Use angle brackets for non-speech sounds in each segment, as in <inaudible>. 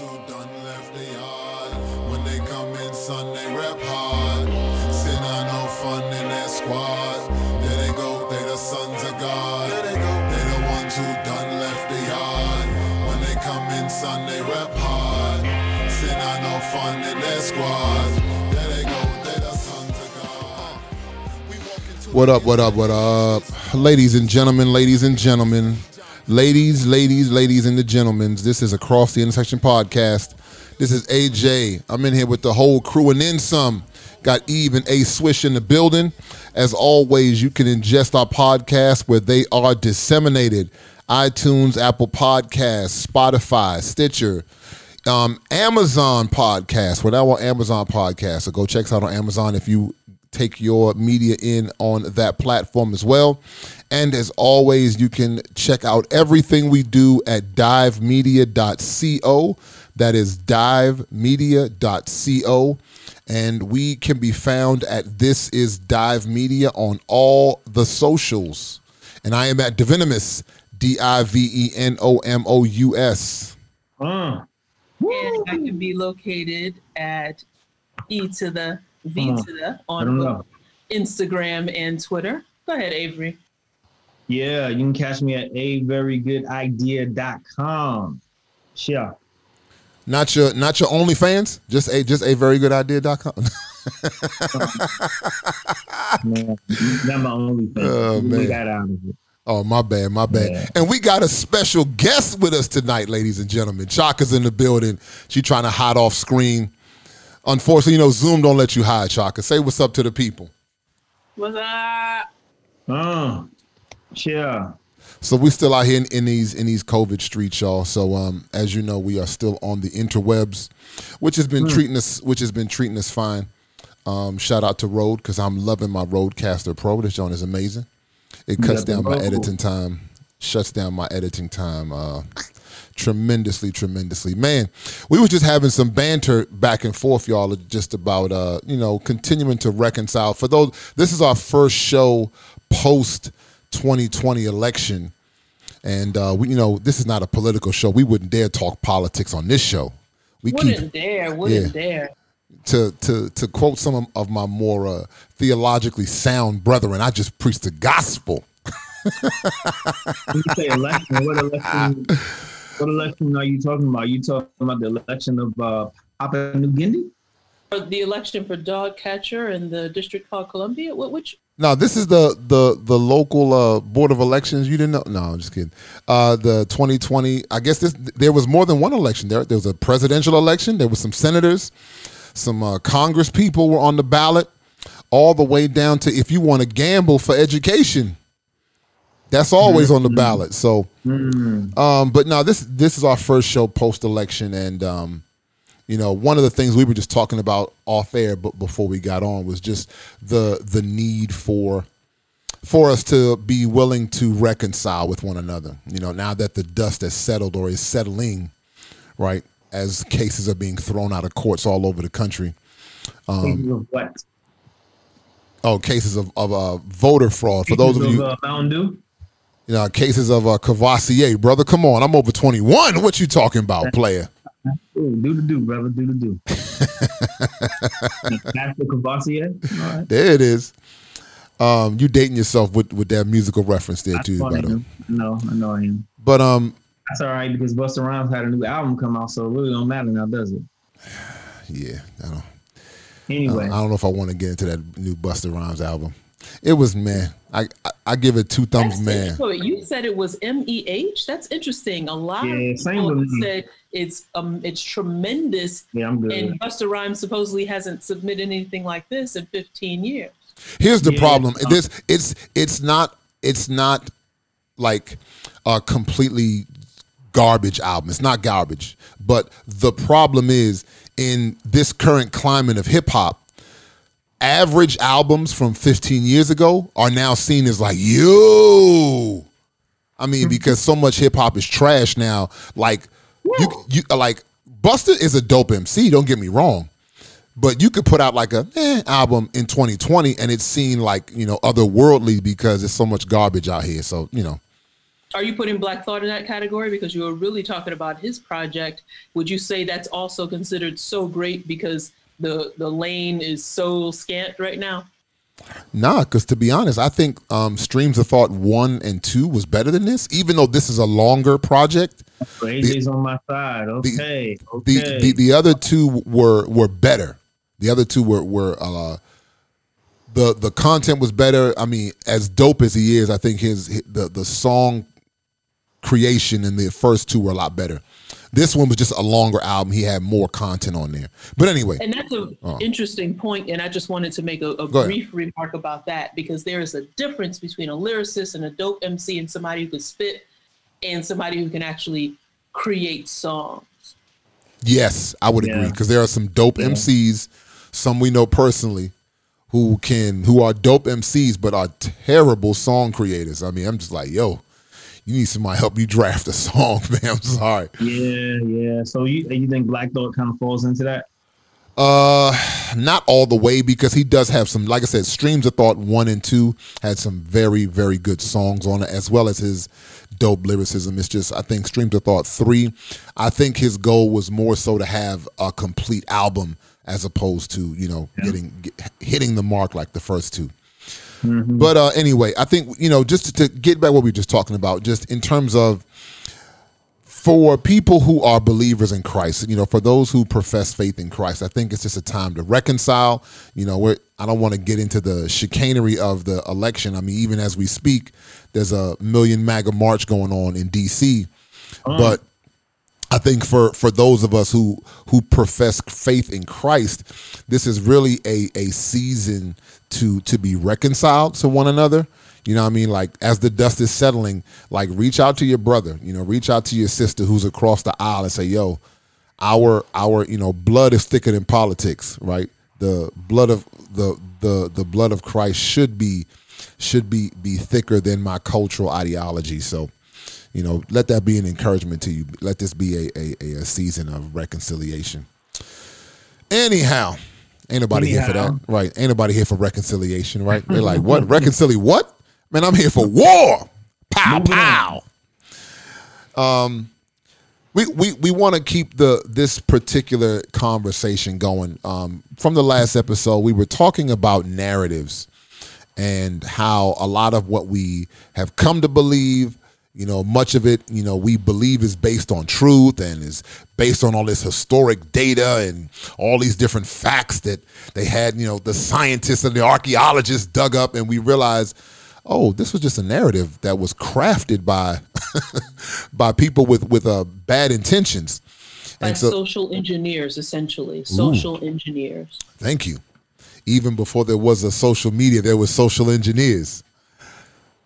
ones who done left the yard. When they come in, son, they rep hard. Sin are no fun in their squad. There they go, they the sons of God. There they go, they the ones who done left the yard. When they come in, son, they rep hard. Sin are no fun in their squad. There they go, they the sons of God. We walk into What up, what up, what up? Ladies and gentlemen, ladies and gentlemen, ladies, ladies, ladies, and the gentlemen, this is Across the Intersection podcast. This is AJ. I'm in here with the whole crew and then some. Got Eve and A Swish in the building. As always, you can ingest our podcast where they are disseminated iTunes, Apple Podcasts, Spotify, Stitcher, um, Amazon podcast. We're now on Amazon podcast, so go check us out on Amazon if you take your media in on that platform as well. And as always, you can check out everything we do at divemedia.co. That is divemedia.co. And we can be found at This Is Dive Media on all the socials. And I am at Divenomous, D I V E N O M O U S. Uh, and I can be located at E to the V Hmm. to the on don't both know. Instagram and Twitter. Go ahead, Avery. Yeah, you can catch me at a very good idea.com. Sure. Not your not your OnlyFans, just a just a very good idea.com. <laughs> Man, not my only thing. Oh, we got out of it. Oh, my bad, my bad. Yeah. And we got a special guest with us tonight, ladies and gentlemen. Chaka's in the building. She trying to hide off screen. Unfortunately, you know, Zoom don't let you hide, Chaka. Say what's up to the people. What's up? Uh, sure. So we're still out here in, in these in these COVID streets, y'all. So um, as you know, we are still on the interwebs, which has been treating us which has been treating us fine. Um, shout out to Rode because I'm loving my Rodecaster Pro. This joint is amazing. It cuts Yeah, down my editing time, shuts down my editing time uh, tremendously, tremendously. Man, we were just having some banter back and forth, y'all, just about uh, you know continuing to reconcile. For those, this is our first show post 2020 election, and uh, we, you know, this is not a political show. We wouldn't dare talk politics on this show. We keep Wouldn't dare, wouldn't dare. to to to quote some of- of my more uh, theologically sound brethren. I just preach the gospel. You say election, what election? What election are you talking about? You talking about the election of uh, Papua New Guinea? For the election for dog catcher in the district called Columbia. What which No, this is the the the local uh, board of elections. You didn't know? No, I'm just kidding. Uh, the 2020. I guess this there was more than one election. There there was a presidential election. There was some senators, some uh, Congress people were on the ballot, all the way down to if you want to gamble for education. That's always on the ballot. So, um, but now this this is our first show post election, and um, you know, one of the things we were just talking about off air, but before we got on, was just the the need for for us to be willing to reconcile with one another. You know, now that the dust has settled or is settling, right, as cases are being thrown out of courts all over the country. Um, what? Oh, cases of, of uh, voter fraud. For those of Cases you, uh, Mountain you know, cases of uh, Courvoisier, brother. Come on, I'm over 21. What you talking about, player? Ooh, do the do, brother. Do the do. That's <laughs> the Courvoisier. Right. There it is. Um, you dating yourself with with that musical reference there That's too, brother. man. I know, I know I am. But um, That's all right because Busta Rhymes had a new album come out, so it really don't matter now, does it? <sighs> yeah, I don't. Anyway, I don't know if I want to get into that new Busta Rhymes album. It was man. I I, I give it two thumbs, That's man. Wait, you said it was M E H. That's interesting. A lot Yeah, of same people with said it's um it's tremendous. yeah, I'm good. And Busta Rhymes supposedly hasn't submitted anything like this in 15 years. Here's the Yeah. problem. This it's it's not it's not like a completely garbage album. It's not garbage. But the problem is in this current climate of hip hop, average albums from 15 years ago are now seen as like, yo. I mean, because so much hip hop is trash now. Like you, you like Busta is a dope MC. Don't get me wrong, but you could put out like a eh, album in 2020 and it's seen like you know otherworldly because there's so much garbage out here. So you know, Are you putting Black Thought in that category because you were really talking about his project? Would you say that's also considered so great because the the lane is so scant right now? Nah, because to be honest, I think um, Streams of Thought one and two was better than this. Even though this is a longer project, AJ's on my side. Okay, the, okay. the the other two were were better. The other two were were uh, the the content was better. I mean, as dope as he is, I think his the the song creation in the first two were a lot better. This one was just a longer album. He had more content on there. But anyway, And that's an Oh. Uh. interesting point, and I just wanted to make a, a Go ahead. brief remark about that because there is a difference between a lyricist and a dope MC and somebody who can spit and somebody who can actually create songs. yes, I would agree because there are some dope Yeah. MCs, some we know personally, who can who are dope MCs but are terrible song creators. I mean, I'm just like, yo, you need somebody to help you draft a song, <laughs> man. I'm sorry. yeah, yeah. So you you think Black Thought kind of falls into that? Uh, not all the way because he does have some. Like I said, Streams of Thought one and two had some very very good songs on it, as well as his dope lyricism. It's just I think Streams of Thought three. I think his goal was more so to have a complete album as opposed to you know Yeah. getting get, hitting the mark like the first two. Mhm. But uh, anyway, I think you know just to, to get back what we were just talking about, just in terms of for people who are believers in Christ, you know, for those who profess faith in Christ, I think it's just a time to reconcile. You know, we're, I don't want to get into the chicanery of the election. I mean, even as we speak, there's a million MAGA march going on in D.C. But I think for for those of us who who profess faith in Christ, this is really a a season to to be reconciled to one another. You know what I mean? Like as the dust is settling, like reach out to your brother, you know, reach out to your sister who's across the aisle and say, "Yo, our our, you know, blood is thicker than politics, right? The blood of the the the blood of Christ should be should be be thicker than my cultural ideology." So, you know, let that be an encouragement to you. Let this be a a, a, a season of reconciliation. Anyhow, ain't nobody here for that, right? Ain't nobody here for reconciliation, right? They're like, <laughs> what reconcili what? Man, I'm here for war. Pow pow. Um, we we we want to keep the this particular conversation going. Um, from the last episode, we were talking about narratives and how a lot of what we have come to believe, you know, much of it, you know, we believe is based on truth and is based on all this historic data and all these different facts that they had, you know, the scientists and the archaeologists dug up, and we realized, oh, this was just a narrative that was crafted by <laughs> by people with with uh, bad intentions. By And so, social engineers, essentially. Social engineers. Thank you. Even before there was a social media, there was social engineers.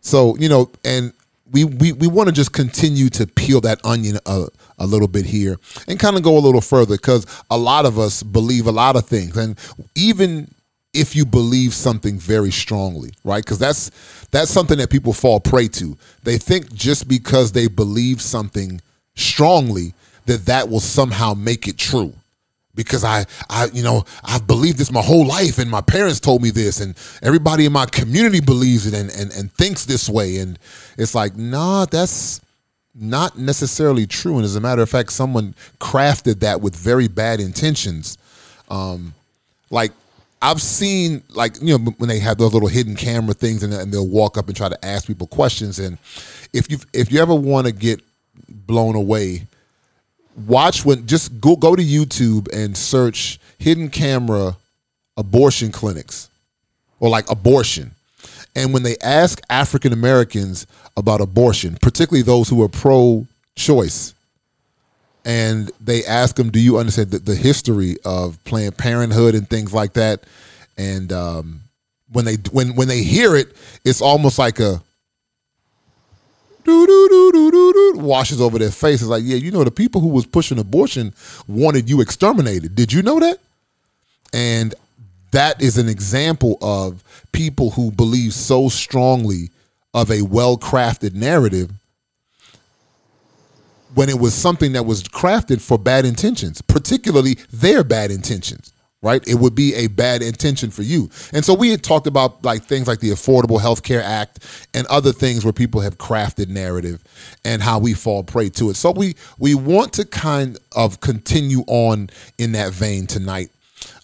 So you know, and we we, we want to just continue to peel that onion a, a little bit here and kind of go a little further because a lot of us believe a lot of things, and even if you believe something very strongly, right? Because that's that's something that people fall prey to. They think just because they believe something strongly that that will somehow make it true because I, I, you know, I've believed this my whole life, and my parents told me this, and everybody in my community believes it and and, and thinks this way, and it's like, nah, that's not necessarily true. And as a matter of fact, someone crafted that with very bad intentions. Um, like I've seen, like you know, when they have those little hidden camera things, and, and they'll walk up and try to ask people questions, and if you if you ever want to get blown away watch when just go go to YouTube and search hidden camera abortion clinics or like abortion. And when they ask African Americans about abortion, particularly those who are pro choice, and they ask them, Do you understand the, the history of Planned Parenthood and things like that? And um, when they when when they hear it, it's almost like a doo doo doo doo doo doo washes over their face. It's like, yeah, you know, the people who was pushing abortion wanted you exterminated. Did you know that? And that is an example of people who believe so strongly of a well crafted narrative when it was something that was crafted for bad intentions, particularly their bad intentions, right? It would be a bad intention for you. And so we had talked about like things like the Affordable Health Care Act and other things where people have crafted narrative and how we fall prey to it. So we we want to kind of continue on in that vein tonight.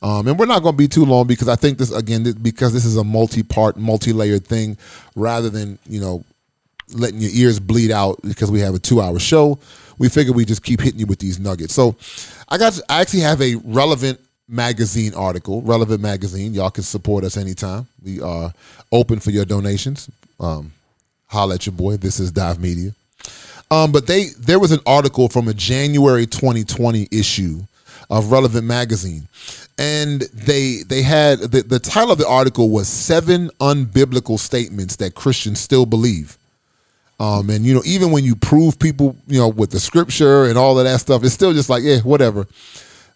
Um, and we're not going to be too long because I think this again this, because this is a multi-part, multi-layered thing, rather than you know letting your ears bleed out because we have a two-hour show. We figure we just keep hitting you with these nuggets. So I got I actually have a relevant magazine article, relevant magazine. Y'all can support us anytime. We are open for your donations. Um, holla at your boy. This is Dive Media. Um, but they there was an article from a January 2020 issue of Relevant Magazine, and they they had the, the title of the article was seven unbiblical statements that Christians still believe. Um, and you know, even when you prove people, you know, with the scripture and all of that stuff, it's still just like, yeah, whatever.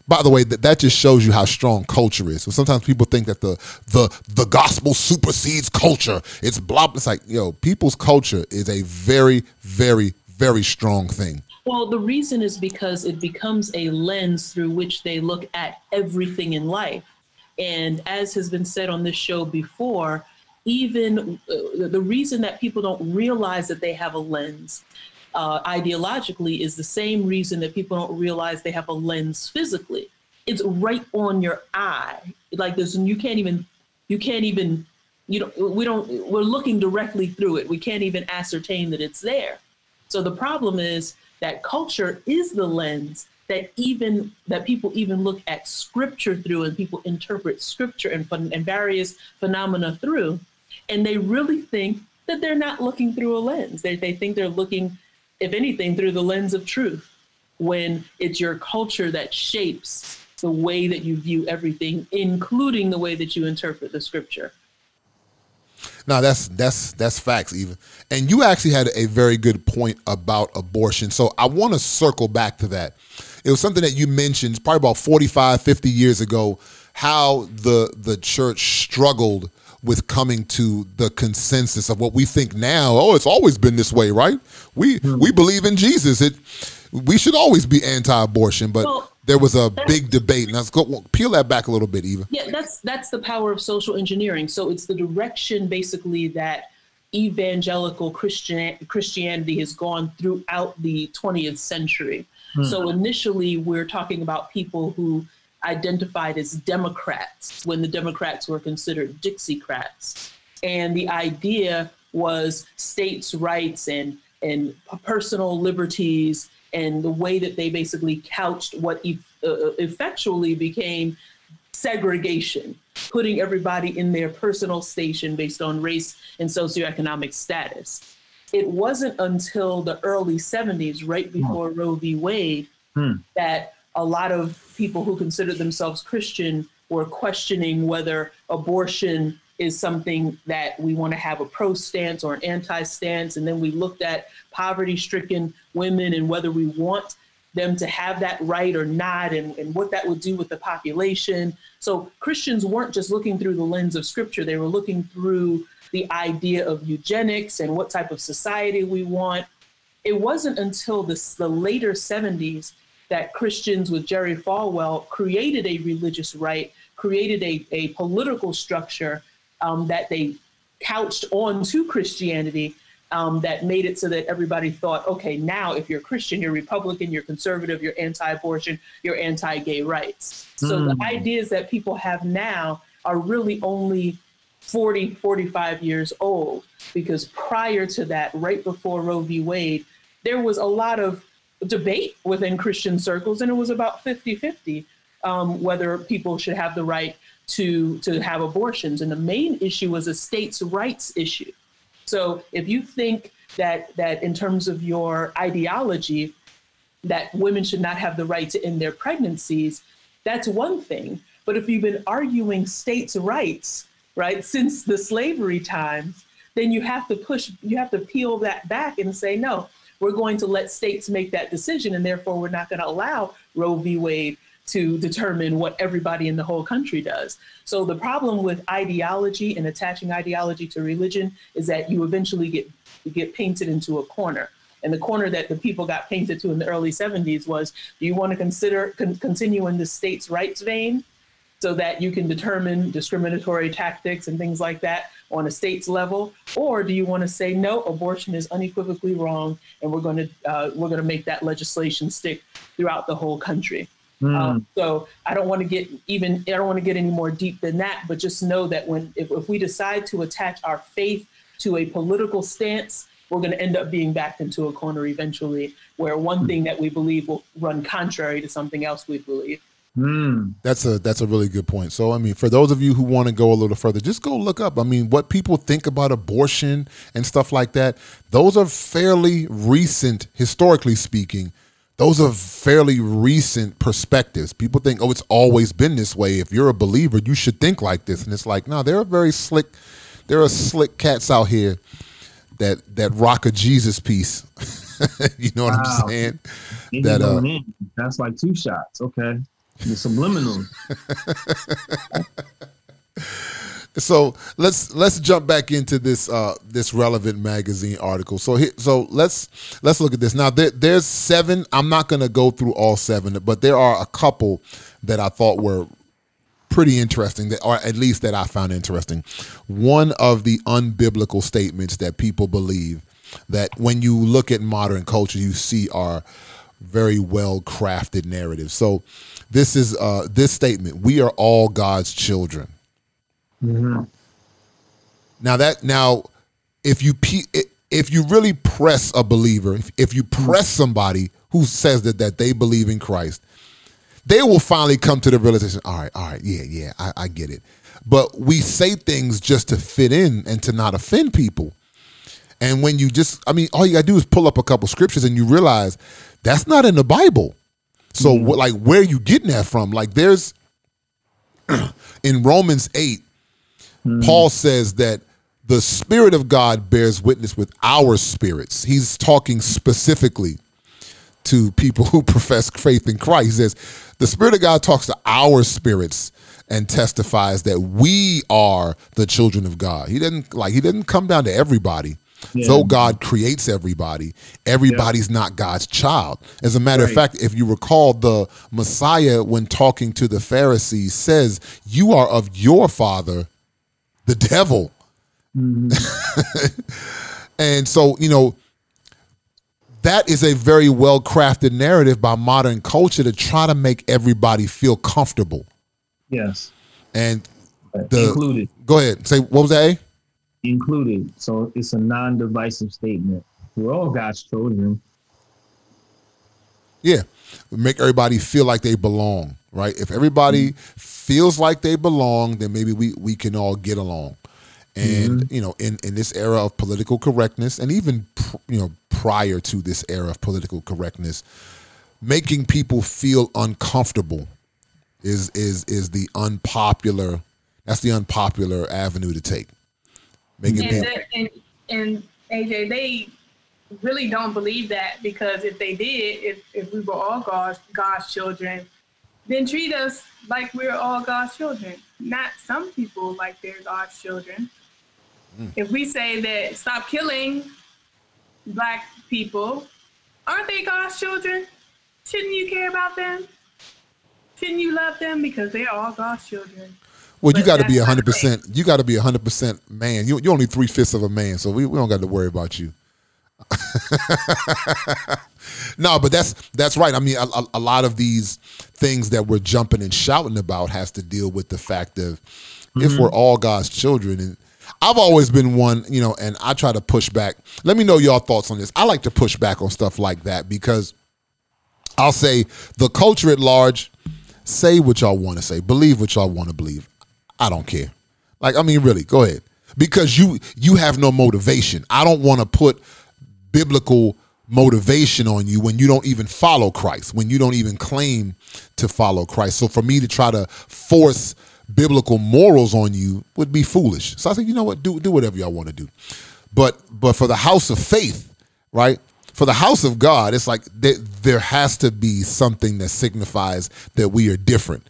By the way, that, that just shows you how strong culture is. So sometimes people think that the the the gospel supersedes culture. It's blah. It's like, yo, people's culture is a very, very, very strong thing. Well, the reason is because it becomes a lens through which they look at everything in life. And as has been said on this show before, even uh, the reason that people don't realize that they have a lens uh, ideologically is the same reason that people don't realize they have a lens physically. It's right on your eye. Like there's, you can't even, you can't even, you know, we don't, we're looking directly through it. We can't even ascertain that it's there. So the problem is that culture is the lens that even that people even look at scripture through and people interpret scripture and, and various phenomena through and they really think that they're not looking through a lens they, they think they're looking if anything through the lens of truth when it's your culture that shapes the way that you view everything including the way that you interpret the scripture no, that's that's that's facts even. And you actually had a very good point about abortion. So I want to circle back to that. It was something that you mentioned probably about 45, 50 years ago how the the church struggled with coming to the consensus of what we think now. Oh, it's always been this way, right? We hmm. we believe in Jesus. It we should always be anti-abortion, but well, there was a big debate. And let's go peel that back a little bit, Eva. Yeah, that's that's the power of social engineering. So it's the direction basically that evangelical Christian Christianity has gone throughout the 20th century. Hmm. So initially, we're talking about people who identified as Democrats when the Democrats were considered Dixiecrats, and the idea was states' rights and and personal liberties and the way that they basically couched what e- uh, effectually became segregation, putting everybody in their personal station based on race and socioeconomic status. It wasn't until the early 70s, right hmm. before hmm. Roe v. Wade, hmm. that a lot of people who considered themselves Christian were questioning whether abortion is something that we want to have a pro stance or an anti stance. And then we looked at poverty stricken women and whether we want them to have that right or not and, and what that would do with the population. So Christians weren't just looking through the lens of scripture, they were looking through the idea of eugenics and what type of society we want. It wasn't until this, the later 70s that Christians with Jerry Falwell created a religious right, created a, a political structure um, that they couched onto Christianity um, that made it so that everybody thought, okay, now if you're Christian, you're Republican, you're conservative, you're anti-abortion, you're anti-gay rights. Mm. So the hmm. ideas that people have now are really only 40, 45 years old because prior to that, right before Roe v. Wade, there was a lot of debate within Christian circles, and it was about 50 50 um, whether people should have the right to, to have abortions. And the main issue was a states' rights issue. So if you think that that in terms of your ideology that women should not have the right to end their pregnancies, that's one thing. But if you've been arguing states' rights, right, since the slavery times, then you have to push, you have to peel that back and say, no, we're going to let states make that decision, and therefore we're not going to allow Roe v. Wade to determine what everybody in the whole country does. So the problem with ideology and attaching ideology to religion is that you eventually get get painted into a corner. And the corner that the people got painted to in the early 70s was do you want to consider con- continue in the states' rights vein? So that you can determine discriminatory tactics and things like that on a state's level, or do you want to say no, abortion is unequivocally wrong, and we're going to uh, we're going to make that legislation stick throughout the whole country? Mm. Um, so I don't want to get even I don't want to get any more deep than that, but just know that when if, if we decide to attach our faith to a political stance, we're going to end up being backed into a corner eventually, where one hmm. thing that we believe will run contrary to something else we believe. Mm. That's a that's a really good point. So I mean, for those of you who want to go a little further, just go look up. I mean, what people think about abortion and stuff like that. Those are fairly recent, historically speaking. Those are fairly recent perspectives. People think, oh, it's always been this way. If you're a believer, you should think like this. And it's like, no, there are very slick, there are slick cats out here that that rock a Jesus piece. <laughs> you know what wow. I'm saying? that uh, that's like two shots. Okay. The subliminal. <laughs> so let's let's jump back into this uh, this relevant magazine article. So so let's let's look at this now. There, there's seven. I'm not going to go through all seven, but there are a couple that I thought were pretty interesting, that, or at least that I found interesting. One of the unbiblical statements that people believe that when you look at modern culture, you see are very well crafted narratives. So this is uh, this statement: "We are all God's children." Mm-hmm. Now that now, if you if you really press a believer, if, if you press somebody who says that that they believe in Christ, they will finally come to the realization. All right, all right, yeah, yeah, I, I get it. But we say things just to fit in and to not offend people. And when you just, I mean, all you gotta do is pull up a couple scriptures and you realize that's not in the Bible. So mm-hmm. like where are you getting that from? Like there's <clears throat> in Romans 8, mm-hmm. Paul says that the Spirit of God bears witness with our spirits. He's talking specifically to people who <laughs> profess faith in Christ. He says, the Spirit of God talks to our spirits and testifies that we are the children of God. He didn't like he didn't come down to everybody. Yeah. Though God creates everybody, everybody's yeah. not God's child. As a matter right. of fact, if you recall, the Messiah, when talking to the Pharisees, says, You are of your father, the devil. Mm-hmm. <laughs> and so, you know, that is a very well crafted narrative by modern culture to try to make everybody feel comfortable. Yes. And the included. Go ahead. Say what was that? A? Included. So it's a non-divisive statement. We're all God's children. Yeah, make everybody feel like they belong, right? If everybody mm-hmm. feels like they belong, then maybe we we can all get along. And mm-hmm. you know, in in this era of political correctness, and even pr- you know prior to this era of political correctness, making people feel uncomfortable is is is the unpopular. That's the unpopular avenue to take. Making and, people- and, and AJ, they really don't believe that because if they did, if, if we were all God's, God's children, then treat us like we're all God's children, not some people like they're God's children. Mm. If we say that stop killing black people, aren't they God's children? Shouldn't you care about them? Shouldn't you love them because they're all God's children? Well, you got to be hundred percent. You got to be hundred percent man. You you're only three fifths of a man, so we, we don't got to worry about you. <laughs> no, but that's that's right. I mean, a, a, lot of these things that we're jumping and shouting about has to deal with the fact of mm-hmm. if we're all God's children, and I've always been one, you know, and I try to push back. Let me know your thoughts on this. I like to push back on stuff like that because I'll say the culture at large, say what y'all want to say, believe what y'all want to believe. I don't care. Like, I mean, really, go ahead. Because you you have no motivation. I don't want to put biblical motivation on you when you don't even follow Christ, when you don't even claim to follow Christ. So for me to try to force biblical morals on you would be foolish. So I said, you know what, do do whatever y'all want to do. But but for the house of faith, right? For the house of God, it's like there, there has to be something that signifies that we are different,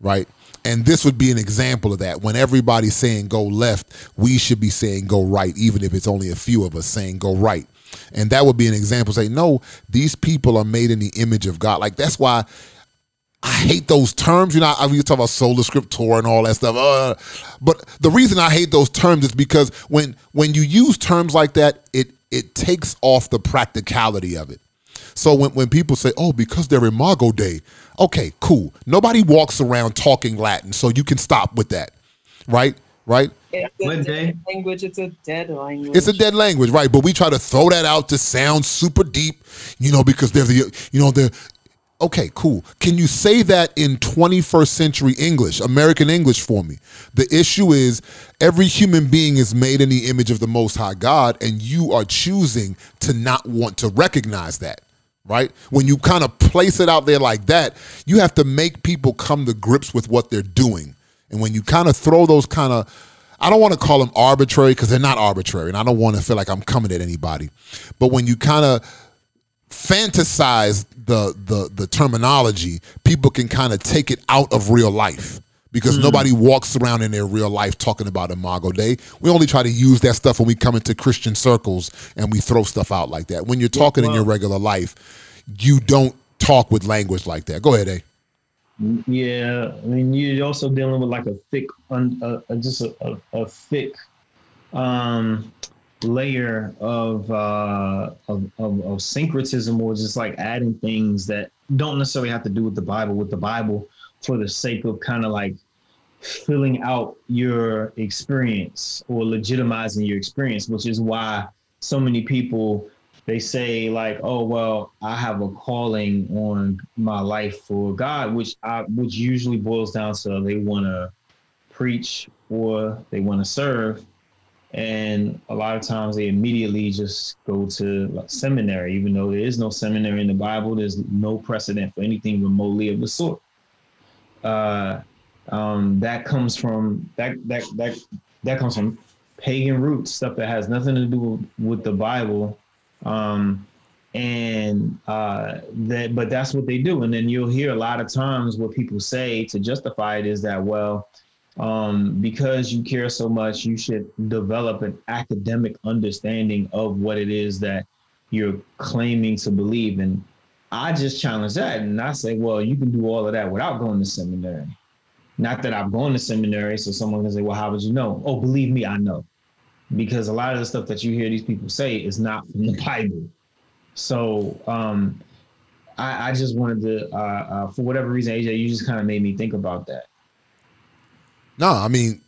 right? And this would be an example of that. When everybody's saying go left, we should be saying go right, even if it's only a few of us saying go right. And that would be an example. Say, no, these people are made in the image of God. Like that's why I hate those terms. You know, I to talk about sola scriptura and all that stuff. Uh, but the reason I hate those terms is because when when you use terms like that, it it takes off the practicality of it. So when, when people say, oh, because they're Imago Dei, okay, cool. Nobody walks around talking Latin, so you can stop with that. Right? Right? It's a What dead day? language. It's a dead language. It's a dead language, right? But we try to throw that out to sound super deep, you know, because they're the, you know, they're, okay, cool. Can you say that in 21st century English, American English for me? The issue is every human being is made in the image of the Most High God, and you are choosing to not want to recognize that. Right? When you kind of place it out there like that, you have to make people come to grips with what they're doing. And when you kind of throw those kind of I don't want to call them arbitrary because they're not arbitrary, and I don't want to feel like I'm coming at anybody. But when you kind of fantasize the the the terminology, people can kind of take it out of real life because nobody walks around in their real life talking about Imago Dei. We only try to use that stuff when we come into Christian circles and we throw stuff out like that. When you're talking in your regular life, you don't talk with language like that. Go ahead, A. Yeah, I mean, you're also dealing with like a thick, un, uh, just a, a, a thick um, layer of, uh, of, of of syncretism, or just like adding things that don't necessarily have to do with the Bible, with the Bible, for the sake of kind of like filling out your experience or legitimizing your experience, which is why so many people they say like, "Oh well, I have a calling on my life for God," which I which usually boils down to they want to preach or they want to serve, and a lot of times they immediately just go to like seminary, even though there is no seminary in the Bible. There's no precedent for anything remotely of the sort. Uh, um, that comes from that that that that comes from pagan roots, stuff that has nothing to do with the Bible um, and uh, that, but that's what they do. And then you'll hear a lot of times what people say to justify it is that, well, um, because you care so much, you should develop an academic understanding of what it is that you're claiming to believe. And I just challenge that. And I say, well, you can do all of that without going to seminary. Not that I've gone to seminary, so someone can say, well, how would you know? Oh, believe me, I know because a lot of the stuff that you hear these people say is not from the Bible. So um, I, I just wanted to, uh, uh, for whatever reason, AJ, you just kind of made me think about that. No, I mean,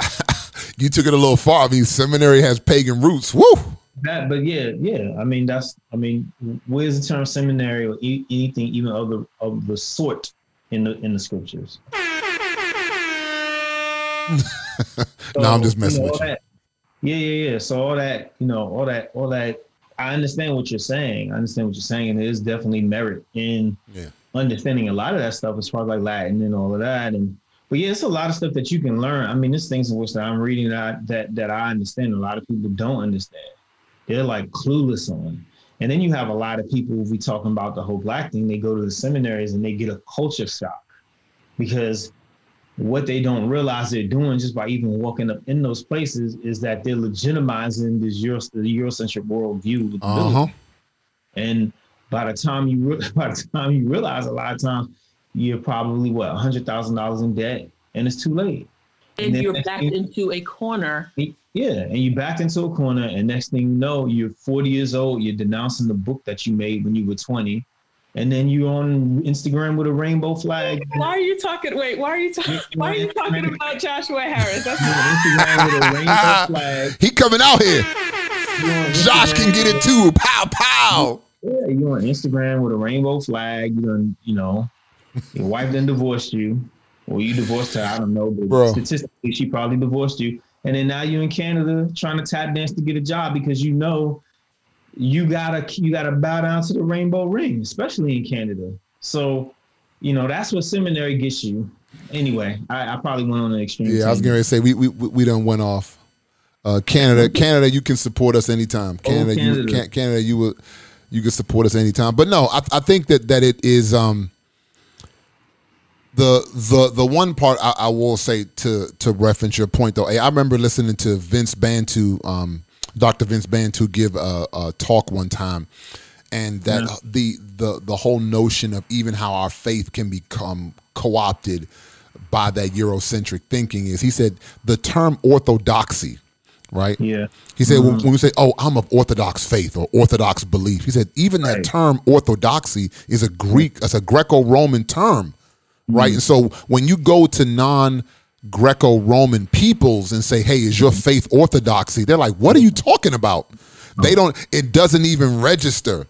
<laughs> you took it a little far. I mean, seminary has pagan roots. Woo! That, but yeah, yeah. I mean, that's. I mean, where's the term seminary or e- anything even of the of the sort in the in the scriptures? <laughs> no, I'm just messing you know, with you. that- yeah, yeah, yeah. So all that, you know, all that, all that. I understand what you're saying. I understand what you're saying, and there is definitely merit in Yeah. understanding a lot of that stuff as far as like Latin and all of that. And but yeah, it's a lot of stuff that you can learn. I mean, there's things in which that I'm reading that that that I understand. A lot of people don't understand. They're like clueless on. And then you have a lot of people. We talking about the whole black thing, they go to the seminaries and they get a culture shock because what they don't realize they're doing just by even walking up in those places is that they're legitimizing this Euro, the Eurocentric worldview. with Uh huh. and by the time you re- <laughs> by the time you realize, a lot of times you're probably what hundred thousand dollars in debt, and it's too late. And then you're backed thing- into a corner. Yeah, and you backed into a corner, and next thing you know, you're 40 years old. You're denouncing the book that you made when you were 20, and then you're on Instagram with a rainbow flag. Why are you talking? Wait, why are you talking? Why are you talking about Joshua Harris? That's You're on Instagram with a rainbow <laughs> flag. He coming out here. Josh can get it too. Pow pow. Yeah, you're on Instagram with a rainbow flag. You done, you know, your wife then divorced you, or you divorced her. I don't know, but Bro. statistically, she probably divorced you. And then now you're in Canada trying to tap dance to get a job because you know you gotta you gotta bow down to the rainbow ring, especially in Canada. So, you know, that's what seminary gets you. Anyway, I, I probably went on an extreme. Yeah, I was tangent. getting ready to say we we we done went off. Uh, Canada, Canada, you can support us anytime. Canada, you Canada. can, Canada, you will, you can support us anytime. But no, I, I think that that it is um the the the one part I, I will say to to reference your point though. Hey, I remember listening to Vince Bantu, um, Dr. Vince Bantu give a, a talk one time, and that Yeah. the the the whole notion of even how our faith can become co-opted by that Eurocentric thinking is he said the term orthodoxy, right? Yeah. He said when, when we say, "Oh, I'm of Orthodox faith or Orthodox belief," he said even that term orthodoxy is a Greek, it's a Greco-Roman term, right? And so when you go to non Greco-Roman peoples and say, "Hey, is your mm. faith orthodoxy?" They're like, "What are you mm. talking about?" Oh. They don't. It doesn't even register.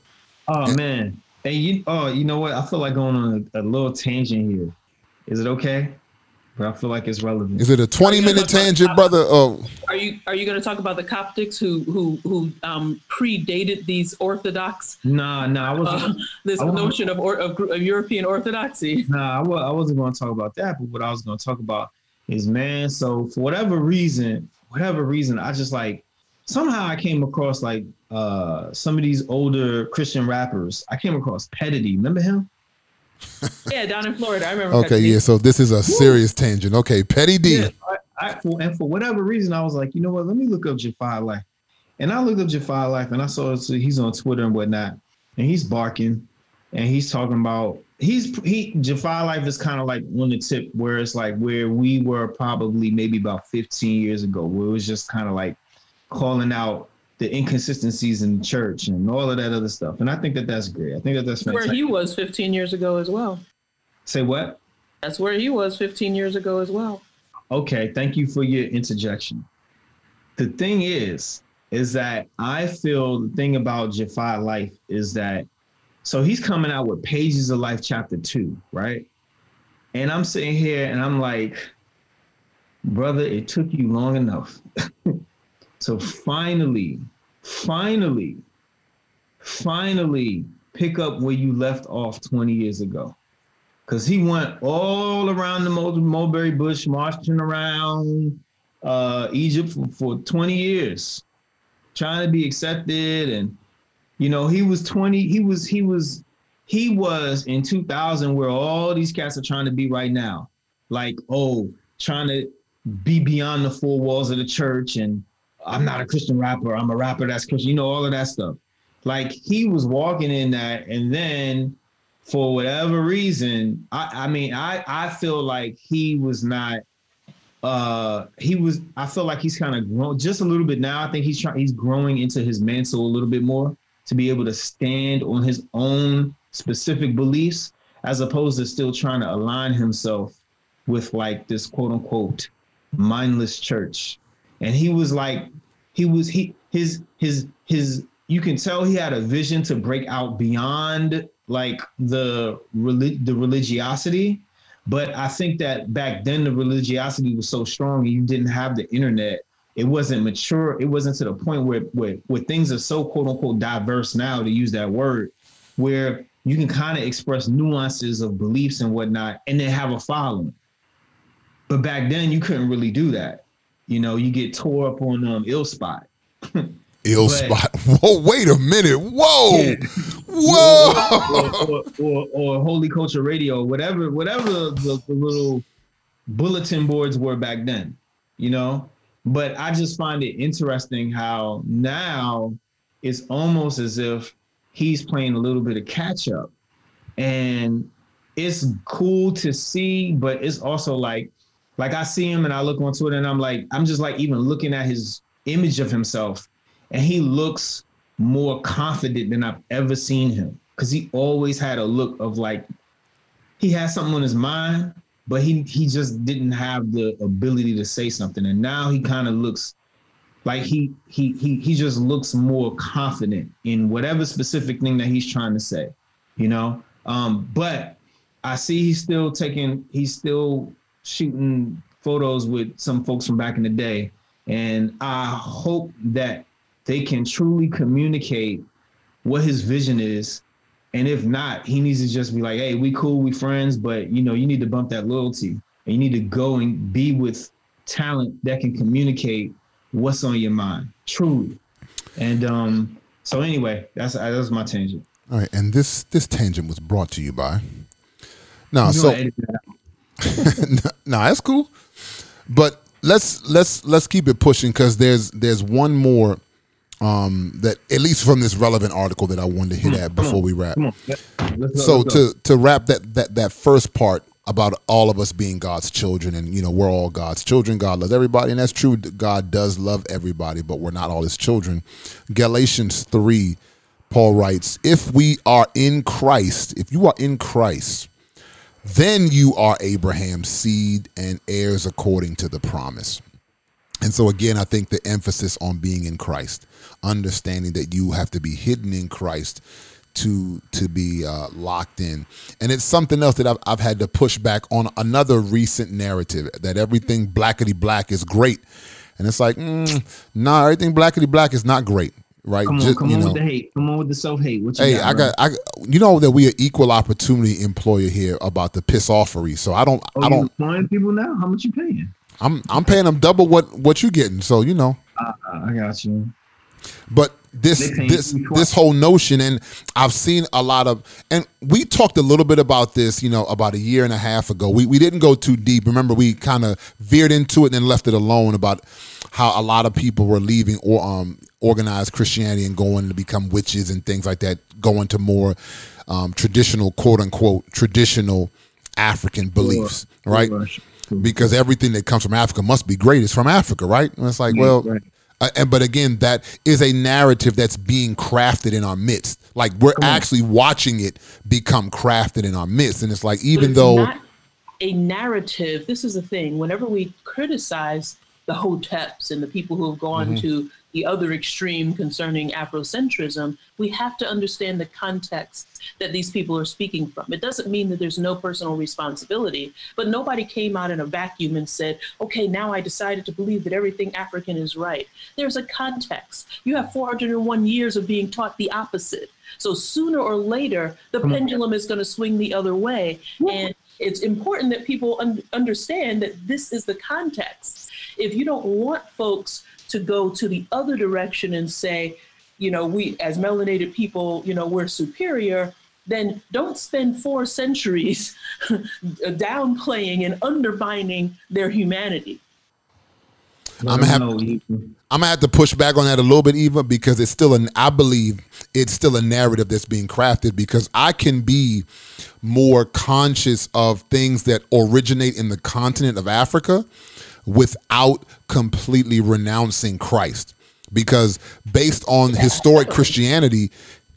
Oh man. Hey, you oh, you know what? I feel like going on a, a little tangent here. Is it okay? But I feel like it's relevant. Is it a 20 minute tangent, brother? Oh, Are you are you going to talk about the Coptics who who who um, predated these Orthodox Nah, nah, I wasn't. uh, <laughs> this I wanna- notion of, or, of of European Orthodoxy? <laughs> Nah, I, wasn't going to talk about that. But what I was going to talk about is, man. So for whatever reason, whatever reason, I just like somehow I came across like uh some of these older Christian rappers. I came across Pettidee. Remember him? <laughs> Yeah, down in Florida, I remember. okay, yeah. So this is a serious tangent. Okay, Pettidee. Yeah, I, I, and for whatever reason, I was like, you know what? Let me look up Jafar Life. And I looked up Jafar Life, and I saw he's on Twitter and whatnot, and he's barking, and he's talking about he's he Jafar Life is kind of like on the tip where it's like where we were probably maybe about 15 years ago, where it was just kind of like calling out the inconsistencies in church and all of that other stuff. And I think that that's great. I think that that's fantastic. where he was 15 years ago as well. Say what? That's where he was 15 years ago as well. Okay, thank you for your interjection. The thing is, is that I feel the thing about Jafar Life is that so he's coming out with Pages of Life chapter two, right? And I'm sitting here and I'm like, brother, it took you long enough. <laughs> so finally, finally, finally pick up where you left off 20 years ago because he went all around the mulberry bush, marching around uh, Egypt for, for 20 years, trying to be accepted. And you know, he was 20. He was he was he was in 2000 where all these cats are trying to be right now, like oh, trying to be beyond the four walls of the church. And I'm not a Christian rapper. I'm a rapper that's Christian. You know, all of that stuff. Like he was walking in that, and then for whatever reason, I, I mean, I, I feel like he was not uh he was I feel like he's kind of grown just a little bit now. I think he's trying he's growing into his mantle a little bit more to be able to stand on his own specific beliefs as opposed to still trying to align himself with like this quote unquote mindless church. And he was like he was he his his his you can tell he had a vision to break out beyond like the relig- the religiosity. But i think that back then the religiosity was so strong and you didn't have the internet. It wasn't mature. It wasn't to the point where where, where things are so quote unquote diverse now to use that word where you can kind of express nuances of beliefs and whatnot and then have a following. But back then you couldn't really do that you know you get tore up on um ill spot <laughs> Ill But- spot. Whoa, wait a minute. Whoa. Yeah. Whoa. or, or, or, or Holy Culture Radio, whatever, whatever the, the little bulletin boards were back then, you know. But I just find it interesting how now it's almost as if he's playing a little bit of catch up, and it's cool to see, but it's also like, like I see him and I look on Twitter and I'm like, I'm just like even looking at his image of himself, and he looks more confident than I've ever seen him because he always had a look of like he had something on his mind, but he he just didn't have the ability to say something. And now he kind of looks like he he he he just looks more confident in whatever specific thing that he's trying to say, you know. Um, but I see he's still taking he's still shooting photos with some folks from back in the day, and I hope that they can truly communicate what his vision is. And if not, he needs to just be like, hey, we cool, we friends, but you know, you need to bump that loyalty and you need to go and be with talent that can communicate what's on your mind, truly. And um, so anyway, that's that's my tangent. All right, and this this tangent was brought to you by. Now, You so gonna edit that out. no, that's cool. But let's let's let's keep it pushing because there's there's one more um, that at least from this relevant article that I wanted to hit Come at before come we wrap. On. Let's So let's to to wrap that that that first part about all of us being God's children and you know we're all God's children. God loves everybody, and that's true. God does love everybody, but we're not all His children. Galatians three, Paul writes, "If we are in Christ, if you are in Christ." Then you are Abraham's seed and heirs according to the promise. And so again, I think the emphasis on being in Christ, understanding that you have to be hidden in Christ to to be uh, locked in, and it's something else that I've, I've had to push back on another recent narrative that everything blackety black is great, and it's like, mm, nah, everything blackety black is not great, right? Come on, Just, come on know, with the hate. Come on with the self hate. What you Hey, got, I got I you know that we are equal opportunity employer here about the piss offery. So I don't Oh, I don't employing people now? How much you paying? I'm I'm paying them double what what you getting. So you know. Uh, I got you. But this this this whole notion, and I've seen a lot of, and we talked a little bit about this, you know, about a year and a half ago. We we didn't go too deep. Remember, we kind of veered into it and then left it alone about how a lot of people were leaving or um organized Christianity and going to become witches and things like that, going to more um, traditional, quote unquote, traditional African beliefs, right? because everything that comes from Africa must be great. It's from Africa, right? And it's like, Yeah, well, right. uh, and but again, that is a narrative that's being crafted in our midst. Like we're Come on. actually watching it become crafted in our midst, and it's like even it's though a narrative, this is the thing. Whenever we criticize the hoteps and the people who have gone Mhm. to the other extreme concerning Afrocentrism, we have to understand the context that these people are speaking from. It doesn't mean that there's no personal responsibility, but nobody came out in a vacuum and said, okay, now I decided to believe that everything African is right. There's a context. You have 401 years of being taught the opposite. So sooner or later, the on. pendulum is going to swing the other way. And it's important that people un- understand that this is the context. If you don't want folks to go to the other direction and say, you know, we as melanated people, you know, we're superior, then don't spend four centuries <laughs> downplaying and undermining their humanity. I'm happy- I'm gonna have to push back on that a little bit, Eva, because it's still an I believe it's still a narrative that's being crafted because I can be more conscious of things that originate in the continent of Africa without completely renouncing Christ. Because based on historic Christianity,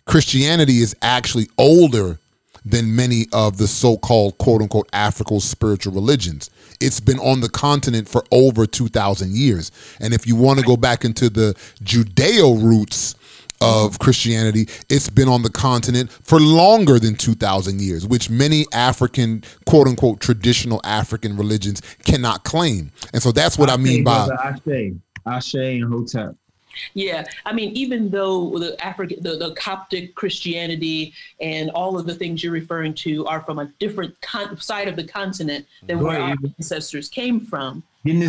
Christianity is actually older than many of the so-called quote unquote African spiritual religions. It's been on the continent for over 2000 years. And if you want to go back into the Judeo roots of Christianity, it's been on the continent for longer than 2000 years, which many African quote unquote traditional African religions cannot claim. And so that's what I mean by Ashe, Ashe, and Hotep. Yeah, I mean, even though the African, the, the Coptic Christianity and all of the things you're referring to are from a different con- side of the continent than Go where our ancestors came from,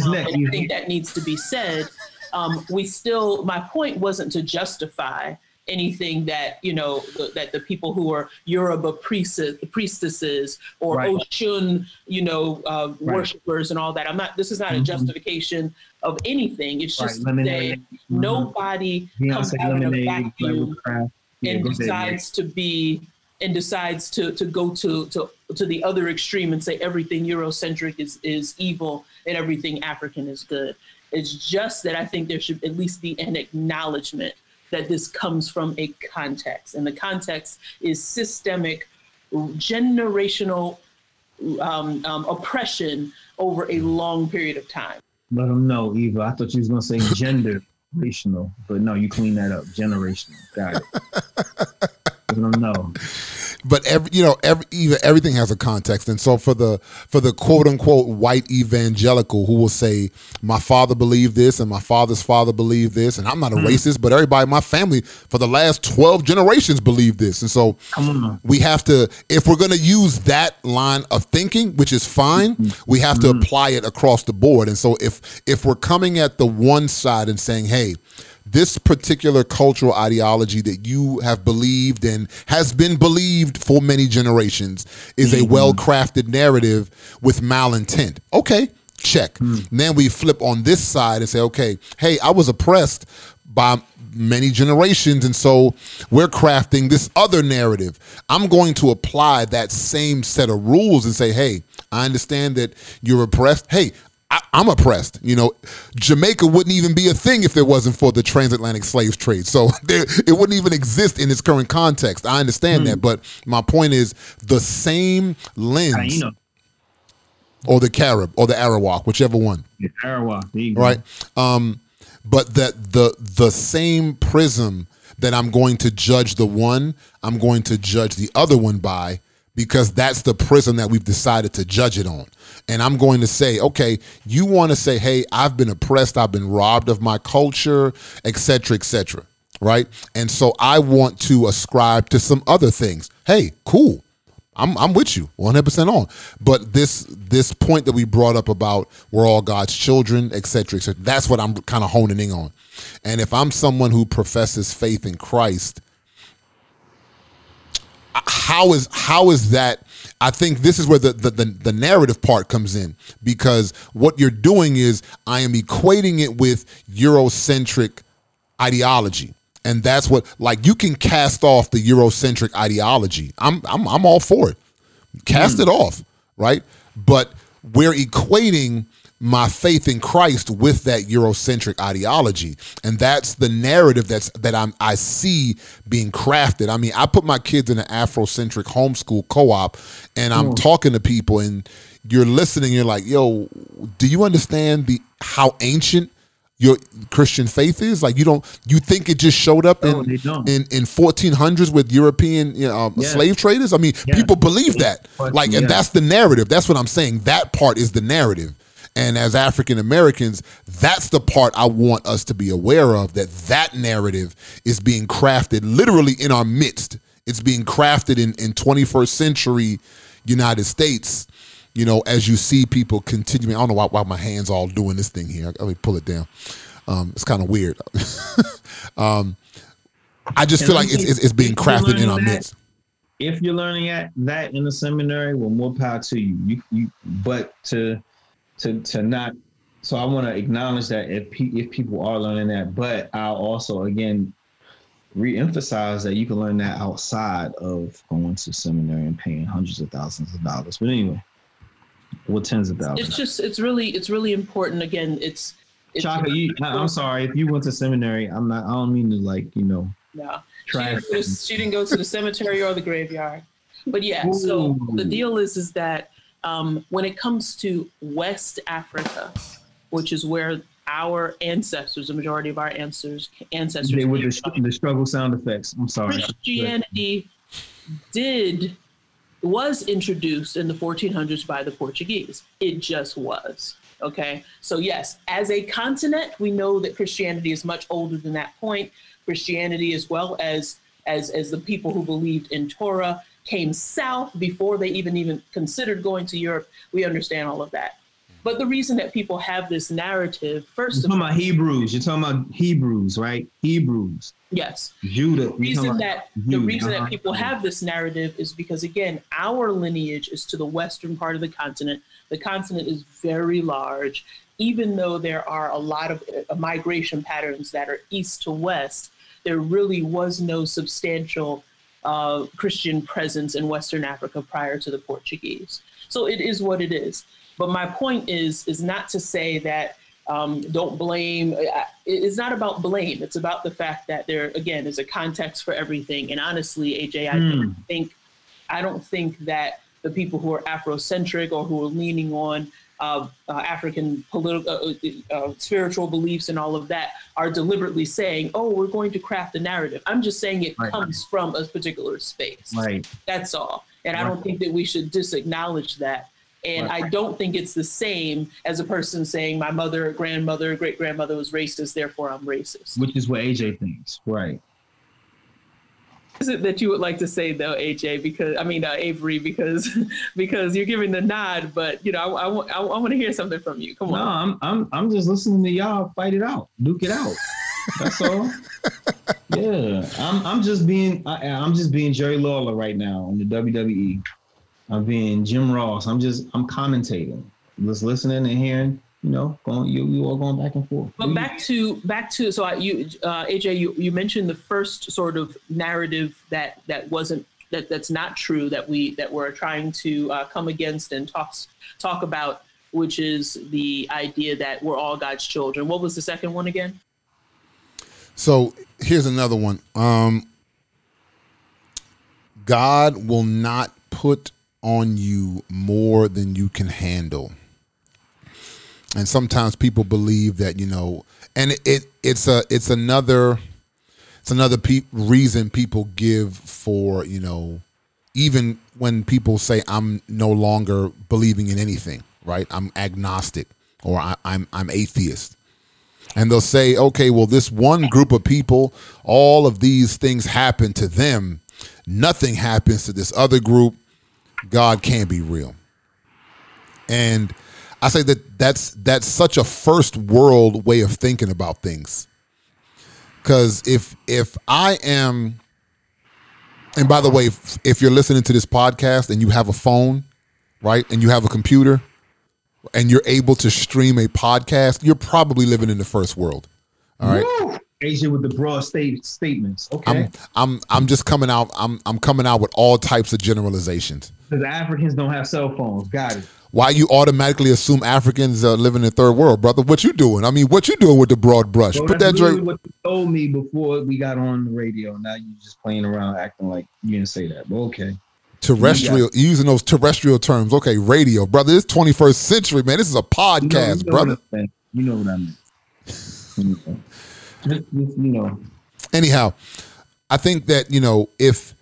um, neck. I think that needs to be said. Um, we still, my point wasn't to justify anything that you know the, that the people who are Yoruba priestess, priestesses or Right. Oshun, you know, uh, Right. worshippers and all that. I'm not. This is not a Mhm. justification of anything. It's Right, just lemonade. Mhm. nobody comes Beyonce out of a vacuum Yeah, and yeah. decides to be and decides to to go to to to the other extreme and say everything Eurocentric is is evil and everything African is good. It's just that I think there should at least be an acknowledgement that this comes from a context, and the context is systemic, generational um, um, oppression over a long period of time. Let them know, Eva. I thought you was gonna say gender <laughs> generational, but no, you clean that up. Generational. Got it. <laughs> Let them know. But every you know every even everything has a context. And so for the for the quote unquote white evangelical who will say my father believed this and my father's father believed this and i'm not a hmm. racist but everybody in my family for the last 12 generations believed this. And so we have to if we're going to use that line of thinking which is fine mm-hmm. we have to mm-hmm. apply it across the board. And so if if we're coming at the one side and saying hey this particular cultural ideology that you have believed and has been believed for many generations is a mm-hmm. well-crafted narrative with malintent okay check hmm. then we flip on this side and say okay hey i was oppressed by many generations. And so we're crafting this other narrative. I'm going to apply that same set of rules and say, hey, I understand that you're oppressed. Hey, I, am oppressed. You know, Jamaica wouldn't even be a thing if it wasn't for the transatlantic slave trade. So <laughs> there, it wouldn't even exist in its current context. I understand mm. that, but my point is the same lens, or the Carib, or the Arawak, whichever one. The Arawak, right? Um, but that the the same prism that I'm going to judge the one, I'm going to judge the other one by because that's the prism that we've decided to judge it on. And I'm going to say, okay, you want to say, hey, I've been oppressed, I've been robbed of my culture, etc., etc. right? And so I want to ascribe to some other things. Hey, cool. I'm I'm with you 100% on. But this this point that we brought up about we're all God's children, et etc., etc. That's what I'm kind of honing in on. And if I'm someone who professes faith in Christ, how is how is that I think this is where the, the, the, the, narrative part comes in because what you're doing is I am equating it with Eurocentric ideology. And that's what like you can cast off the Eurocentric ideology. I'm I'm I'm all for it. Cast mm. it off, right? But we're equating my faith in Christ with that Eurocentric ideology. And that's the narrative that's that I'm I see being crafted. I mean, I put my kids in an Afrocentric homeschool co-op and I'm mm. talking to people and you're listening, you're like, yo, do you understand the how ancient your Christian faith is? Like you don't you think it just showed up in in in 1400s with European you know, um, yeah. slave traders? I mean, yeah. people believe that. Like, and that's the narrative. That's what I'm saying. That part is the narrative. And as African Americans, that's the part I want us to be aware of that that narrative is being crafted literally in our midst. It's being crafted in, in 21st century United States, you know, as you see people continuing. I don't know why, why my hands all doing this thing here. Let me pull it down. Um, it's kind of weird. <laughs> um, I just feel like it's, it's, it's being crafted in our that, midst. If you're learning at that in the seminary, well, more power to you. You, you, but to to to not. So I want to acknowledge that if pe- if people are learning that, but I'll also again re-emphasize that you can learn that outside of going to seminary and paying hundreds of thousands of dollars. But anyway, what tens of thousands? It's just it's really it's really important. Again, it's. it's Chaka, you, I'm sorry if you went to seminary. I'm not. I don't mean to like you know. No, she didn't, she didn't go to the cemetery or the graveyard. But yeah, Ooh. so the deal is is that um, when it comes to West Africa, which is where our ancestors, the majority of our ancestors, ancestors, they were the, the struggle sound effects. I'm sorry. Christianity did was introduced in the 1400s by the Portuguese. It just was. Okay. So, yes, as a continent, we know that Christianity is much older than that point. Christianity, as well as as, as the people who believed in Torah, came south before they even even considered going to Europe. We understand all of that. But the reason that people have this narrative, 1st You're talking about Hebrews. You're talking about Hebrews, right? Hebrews. Yes. Judah. The reason that the reason uh-huh. that people have this narrative is because again, our lineage is to the western part of the continent. The continent is very large. Even though there are a lot of uh, migration patterns that are east to west, there really was no substantial uh, Christian presence in Western Africa prior to the Portuguese. So it is what it is. But my point is is not to say that um, don't blame. It's not about blame. It's about the fact that there again is a context for everything. And honestly, AJ, I mm. don't think I don't think that the people who are Afrocentric or who are leaning on uh, uh, African political, uh, uh, uh, spiritual beliefs and all of that are deliberately saying, "Oh, we're going to craft a narrative." I'm just saying it right. comes from a particular space. Right. That's all. And right. I don't think that we should disacknowledge that. And right. I don't think it's the same as a person saying, "My mother, grandmother, great grandmother was racist, therefore I'm racist." Which is what AJ thinks. Right is it that you would like to say though, AJ? Because I mean uh, Avery, because <laughs> because you're giving the nod, but you know I, I, I, I want to hear something from you. Come on. No, I'm I'm I'm just listening to y'all fight it out, duke it out. That's all. <laughs> yeah, I'm I'm just being I, I'm just being Jerry Lawler right now on the WWE. I'm being Jim Ross. I'm just I'm commentating, just listening and hearing you know, going you you all going back and forth. But back to back to so I, you uh, AJ, you, you mentioned the first sort of narrative that that wasn't that that's not true that we that we're trying to uh, come against and talk talk about, which is the idea that we're all God's children. What was the second one again? So here's another one. Um, God will not put on you more than you can handle. And sometimes people believe that you know and it, it it's a it's another it's another pe- reason people give for you know even when people say i'm no longer believing in anything right? I'm agnostic or I, i'm i'm atheist. And they'll say okay well this one group of people all of these things happen to them. Nothing happens to this other group god can't be real and I say that that's that's such a first world way of thinking about things. Cuz if if I am and by the way, if, if, you're listening to this podcast and you have a phone, right? And you have a computer and you're able to stream a podcast, you're probably living in the first world. All right. Woo! AJ with the broad state statements. Okay. I'm I'm I'm just coming out I'm I'm coming out with all types of generalizations. Because Africans don't have cell phones. Got it why you automatically assume Africans uh, are living in third world, brother? What you doing? I mean, what you doing with the broad brush? Put that Drake. What you told me before we got on the radio. Now you just playing around, acting like you didn't say that. But okay. Terrestrial, using those terrestrial terms. Okay, radio, brother. It's 21st century, man. This is a podcast, you know, you know brother. You know what I mean. you know. Anyhow, I think that you know if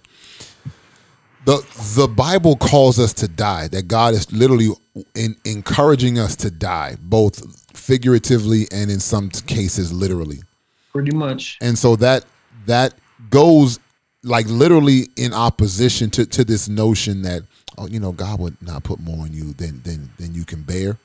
the the Bible calls us to die. That God is literally in, encouraging us to die, both figuratively and in some cases literally. Pretty much. And so that that goes like literally in opposition to to this notion that oh you know God would not put more on you than than than you can bear.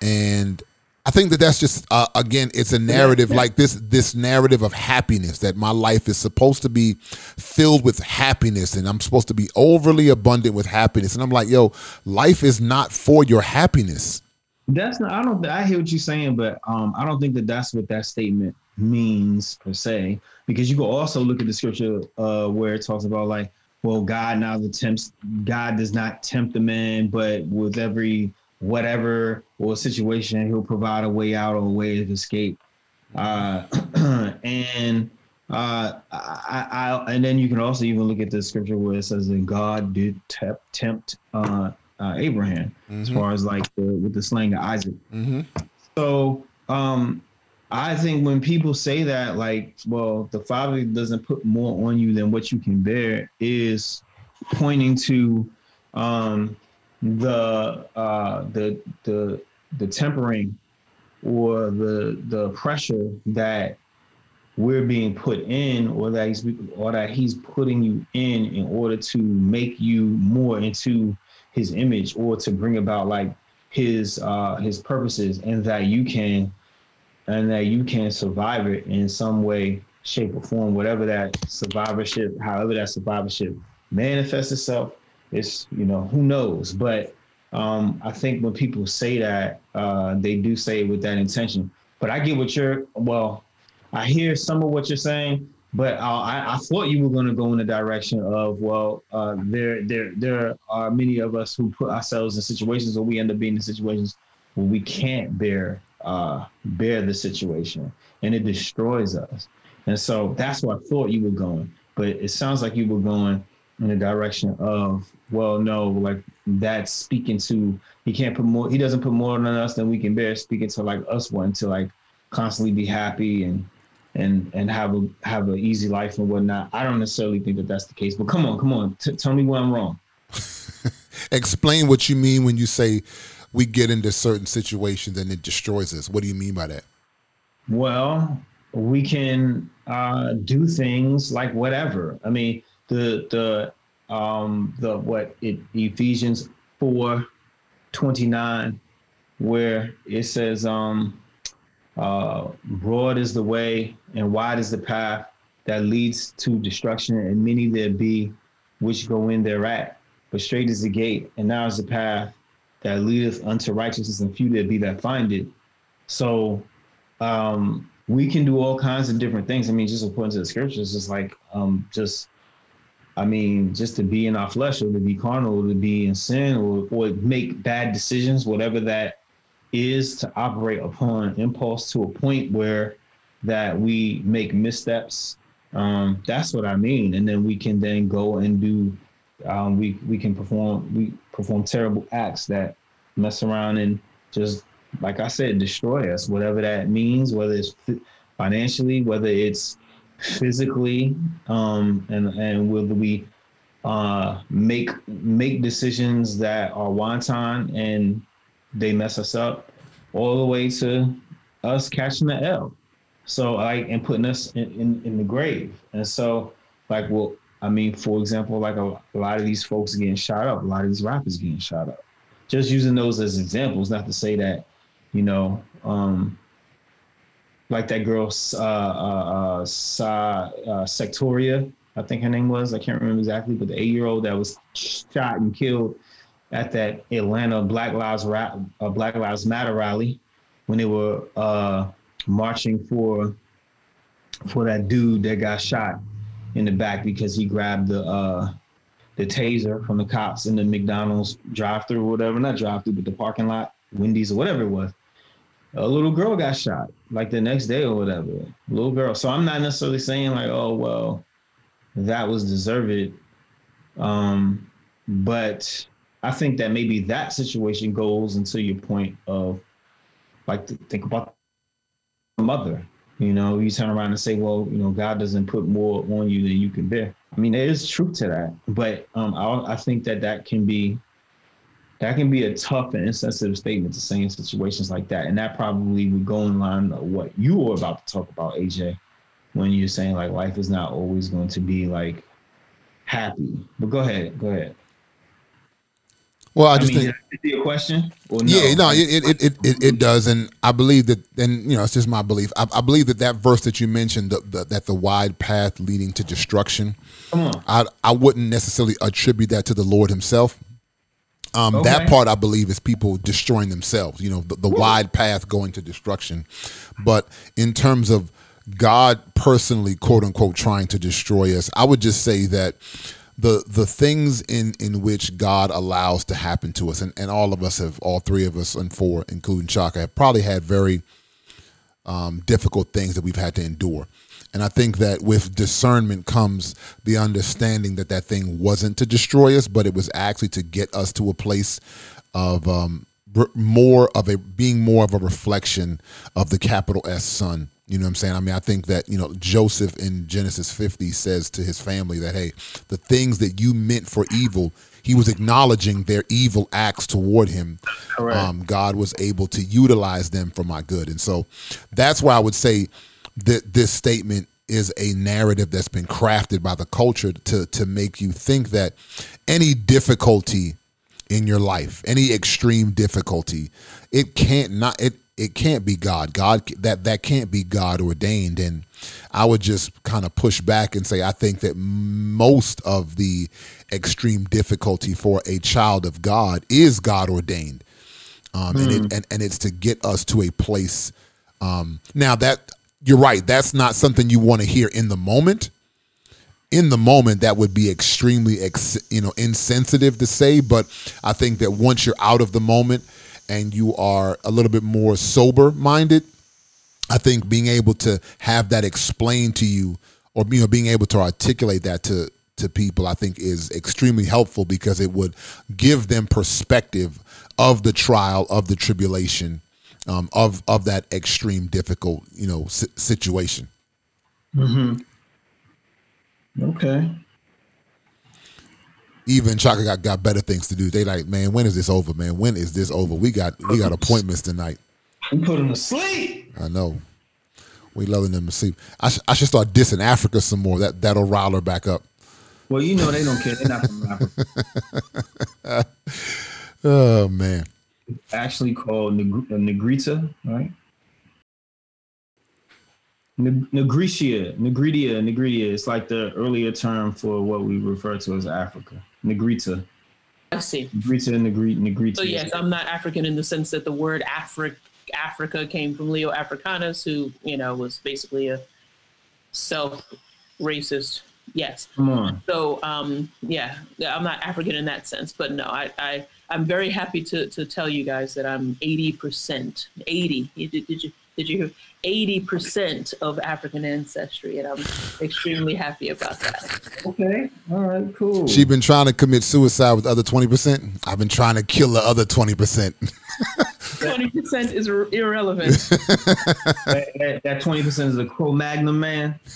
And I think that that's just uh, again, it's a narrative like this this narrative of happiness that my life is supposed to be filled with happiness, and I'm supposed to be overly abundant with happiness. And I'm like, yo, life is not for your happiness. That's not. I don't. I hear what you're saying, but um, I don't think that that's what that statement means per se. Because you can also look at the scripture uh, where it talks about like, well, God now the tempts. God does not tempt the man, but with every whatever or situation, he'll provide a way out or a way of escape. Uh, <clears throat> and uh, I, I, and then you can also even look at the scripture where it says that God did tempt, tempt uh, uh, Abraham mm-hmm. as far as like the, with the slaying of Isaac. Mm-hmm. So um, I think when people say that, like, well, the Father doesn't put more on you than what you can bear, is pointing to um, the uh, the the the tempering or the the pressure that we're being put in or that he's or that he's putting you in in order to make you more into his image or to bring about like his uh his purposes and that you can and that you can survive it in some way shape or form whatever that survivorship however that survivorship manifests itself it's you know who knows, but um, I think when people say that, uh, they do say it with that intention. But I get what you're. Well, I hear some of what you're saying, but uh, I, I, thought you were going to go in the direction of well, uh, there there there are many of us who put ourselves in situations where we end up being in situations where we can't bear uh, bear the situation, and it destroys us. And so that's where I thought you were going. But it sounds like you were going in the direction of well no like that's speaking to he can't put more he doesn't put more on us than we can bear speaking to like us wanting to like constantly be happy and and and have a have an easy life and whatnot. I don't necessarily think that that's the case but come on come on. T- tell me where i'm wrong. <laughs> Explain what you mean when you say we get into certain situations and it destroys us. What do you mean by that? Well we can uh, do things like whatever. I mean the the um the what it Ephesians 4 29 where it says um uh broad is the way and wide is the path that leads to destruction and many there be which go in thereat but straight is the gate and now is the path that leadeth unto righteousness and few there be that find it. So um, we can do all kinds of different things. I mean, just according to the scriptures, just like um, just I mean, just to be in our flesh or to be carnal or to be in sin or, or make bad decisions, whatever that is, to operate upon impulse to a point where that we make missteps. Um, that's what I mean. And then we can then go and do um, we we can perform we perform terrible acts that mess around and just like I said, destroy us, whatever that means, whether it's financially, whether it's physically, um, and and whether we uh, make make decisions that are wanton and they mess us up, all the way to us catching the L. So like and putting us in, in, in the grave. And so like well, I mean, for example, like a, a lot of these folks getting shot up, a lot of these rappers getting shot up. Just using those as examples, not to say that you know, um, like that girl, uh, uh, uh, Sa, uh, Secoriea, I think her name was. I can't remember exactly, but the eight-year-old that was shot and killed at that Atlanta Black Lives Ra- uh, Black Lives Matter rally when they were uh, marching for for that dude that got shot in the back because he grabbed the uh, the taser from the cops in the McDonald's drive-through or whatever, not drive-through, but the parking lot, Wendy's or whatever it was a little girl got shot like the next day or whatever. Little girl. So I'm not necessarily saying like, oh well, that was deserved. Um, but I think that maybe that situation goes into your point of like to think about the mother. You know, you turn around and say, well, you know, God doesn't put more on you than you can bear. I mean, there is truth to that, but um, I, I think that that can be that can be a tough and insensitive statement to say in situations like that. And that probably would go in line with what you were about to talk about, AJ, when you're saying like life is not always going to be like happy. But go ahead, go ahead. Well, I just I mean, think your question. No? Yeah, no, it, it it, it it does, and I believe that, and you know, it's just my belief. I, I believe that that verse that you mentioned, the, the, that the wide path leading to destruction. Come on. I I wouldn't necessarily attribute that to the Lord Himself. Um, okay. That part I believe is people destroying themselves. You know, the, the wide path going to destruction. But in terms of God personally, quote unquote, trying to destroy us, I would just say that the the things in in which God allows to happen to us, and, and all of us have, all three of us and four, including Chaka, have probably had very um, difficult things that we've had to endure. And I think that with discernment comes the understanding that that thing wasn't to destroy us, but it was actually to get us to a place of um, more of a being more of a reflection of the capital S Son. You know what I'm saying? I mean, I think that, you know, Joseph in Genesis 50 says to his family that, hey, the things that you meant for evil, he was acknowledging their evil acts toward him. Um, God was able to utilize them for my good. And so that's why I would say that this statement is a narrative that's been crafted by the culture to to make you think that any difficulty in your life, any extreme difficulty, it can't not it it can't be God. God that that can't be God ordained. And I would just kind of push back and say I think that most of the extreme difficulty for a child of God is God ordained. Um, and, it, hmm. and and it's to get us to a place. Um, now that you're right. That's not something you want to hear in the moment. In the moment, that would be extremely, ex, you know, insensitive to say. But I think that once you're out of the moment and you are a little bit more sober minded, I think being able to have that explained to you, or you know, being able to articulate that to to people, I think is extremely helpful because it would give them perspective of the trial of the tribulation um, of of that extreme difficult you know si- situation. Hmm. Okay. Even Chaka got, got better things to do. They like, man, when is this over, man? When is this over? We got we got appointments tonight. We put them to sleep. I know. We loving them to sleep. I, sh- I should start dissing Africa some more. That that'll rile her back up. Well, you know they don't care. They're not from Africa. <laughs> oh man actually called Neg- Negrita, right? Negritia, Negritia, Negritia. It's like the earlier term for what we refer to as Africa. Negrita. I see. Greeted and and agreed. So yes, I'm not African in the sense that the word Afric Africa came from Leo Africanus, who you know was basically a self racist. Yes. Come on. So um, yeah, I'm not African in that sense, but no, I, I I'm very happy to to tell you guys that I'm 80 percent 80. Did, did you did you hear 80 percent of African ancestry, and I'm extremely happy about that. Okay. All right. Cool. She been trying to commit suicide with the other twenty percent. I've been trying to kill the other twenty percent. Twenty percent is ir- irrelevant. <laughs> that, that 20% is a Cro-Magnon man. <laughs>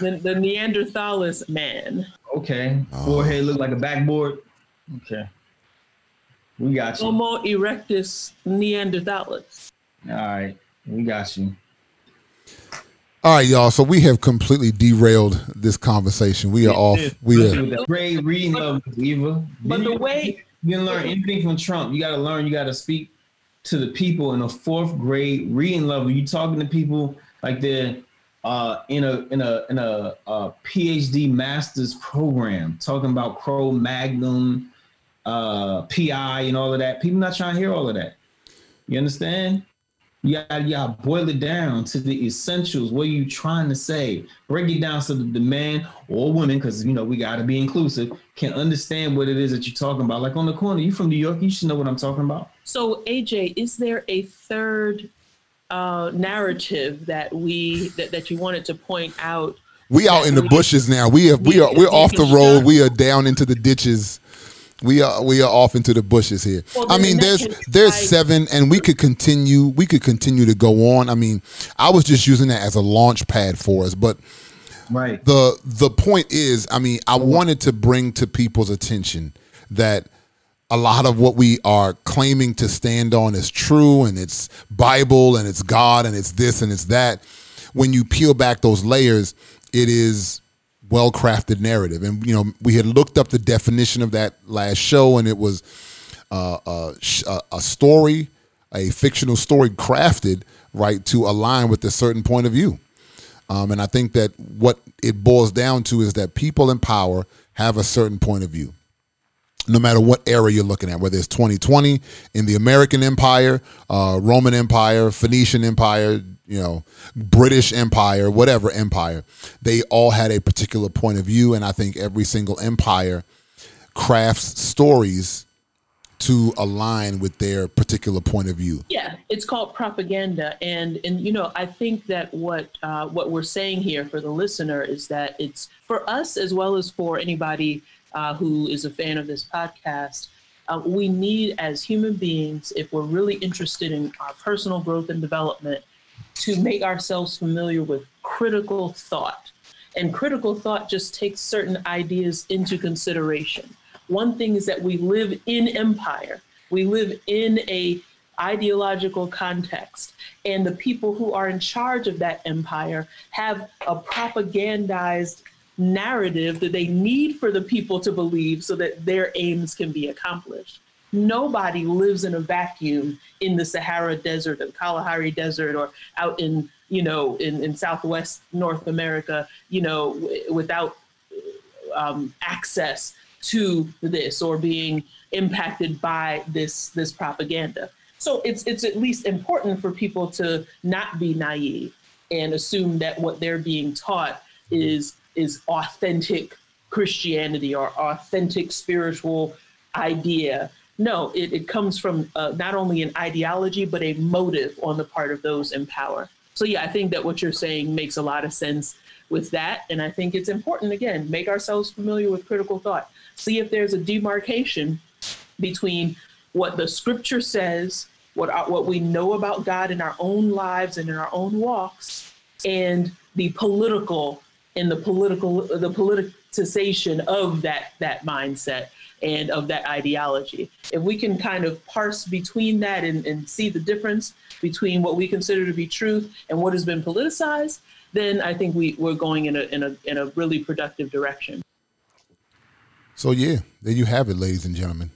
the, the Neanderthalis man. Okay. Oh. Forehead look like a backboard. Okay. We got you. Homo erectus Neanderthalis. All right. We got you. All right, y'all. So we have completely derailed this conversation. We are off. We are. Great reading of Eva. But the way You didn't learn anything from Trump. You got to learn. You got to speak to the people in a fourth grade reading level. You talking to people like they're uh, in a in a in a, uh PhD master's program, talking about Cro Magnum, uh, PI, and all of that. People not trying to hear all of that. You understand? Yeah, to boil it down to the essentials. What are you trying to say? Break it down so that the man or woman, because you know we got to be inclusive, can understand what it is that you're talking about. Like on the corner, you from New York, you should know what I'm talking about. So, AJ, is there a third uh, narrative that we that, that you wanted to point out? We out in the bushes now. We have we are we're off the road. We are down into the ditches. We are we are off into the bushes here. Well, I mean, there's there's I- seven, and we could continue. We could continue to go on. I mean, I was just using that as a launch pad for us, but Right. the the point is, I mean, I wanted to bring to people's attention that a lot of what we are claiming to stand on is true and it's Bible and it's God and it's this and it's that. When you peel back those layers, it is well crafted narrative. And you know, we had looked up the definition of that last show, and it was uh, a, a, a story, a fictional story crafted right to align with a certain point of view. Um, and I think that what it boils down to is that people in power have a certain point of view. No matter what era you're looking at, whether it's 2020 in the American Empire, uh, Roman Empire, Phoenician Empire, you know, British Empire, whatever empire, they all had a particular point of view. And I think every single empire crafts stories to align with their particular point of view. Yeah, it's called propaganda, and and you know I think that what uh, what we're saying here for the listener is that it's for us as well as for anybody uh, who is a fan of this podcast. Uh, we need as human beings, if we're really interested in our personal growth and development, to make ourselves familiar with critical thought. And critical thought just takes certain ideas into consideration. One thing is that we live in empire. We live in a ideological context and the people who are in charge of that empire have a propagandized narrative that they need for the people to believe so that their aims can be accomplished nobody lives in a vacuum in the Sahara Desert, or Kalahari Desert, or out in you know in, in Southwest North America, you know, w- without um, access to this or being impacted by this this propaganda. So it's it's at least important for people to not be naive and assume that what they're being taught is is authentic Christianity or authentic spiritual idea. No, it, it comes from uh, not only an ideology, but a motive on the part of those in power. So, yeah, I think that what you're saying makes a lot of sense with that. And I think it's important, again, make ourselves familiar with critical thought. See if there's a demarcation between what the scripture says, what, our, what we know about God in our own lives and in our own walks, and the political and the political the politicization of that that mindset and of that ideology. If we can kind of parse between that and, and see the difference between what we consider to be truth and what has been politicized, then I think we, we're going in a, in, a, in a really productive direction. So yeah, there you have it, ladies and gentlemen.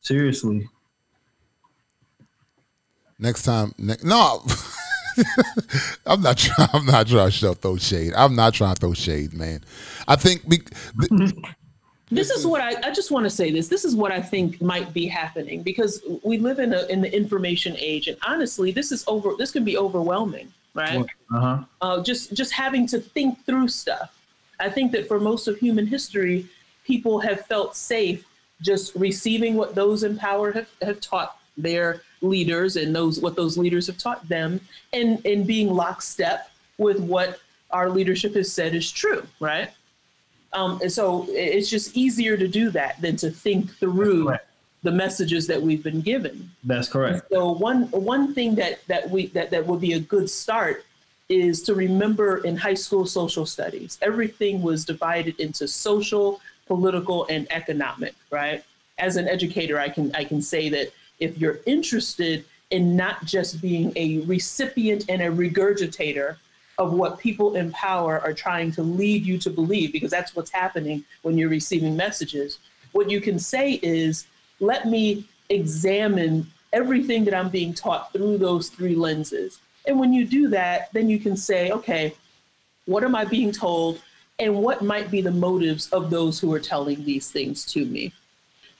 Seriously. Next time, ne- no, <laughs> <laughs> I'm not. Trying, <laughs> I'm not trying to throw shade. I'm not trying to throw shade, man. I think we, th- <laughs> this is what I, I just want to say this this is what i think might be happening because we live in a in the information age and honestly this is over this can be overwhelming right uh-huh. uh, just just having to think through stuff i think that for most of human history people have felt safe just receiving what those in power have, have taught their leaders and those what those leaders have taught them and and being lockstep with what our leadership has said is true right um, and so it's just easier to do that than to think through the messages that we've been given. That's correct. And so one one thing that that we that that would be a good start is to remember in high school social studies, everything was divided into social, political, and economic. Right. As an educator, I can I can say that if you're interested in not just being a recipient and a regurgitator of what people in power are trying to lead you to believe, because that's what's happening when you're receiving messages. What you can say is, let me examine everything that I'm being taught through those three lenses. And when you do that, then you can say, okay, what am I being told? And what might be the motives of those who are telling these things to me?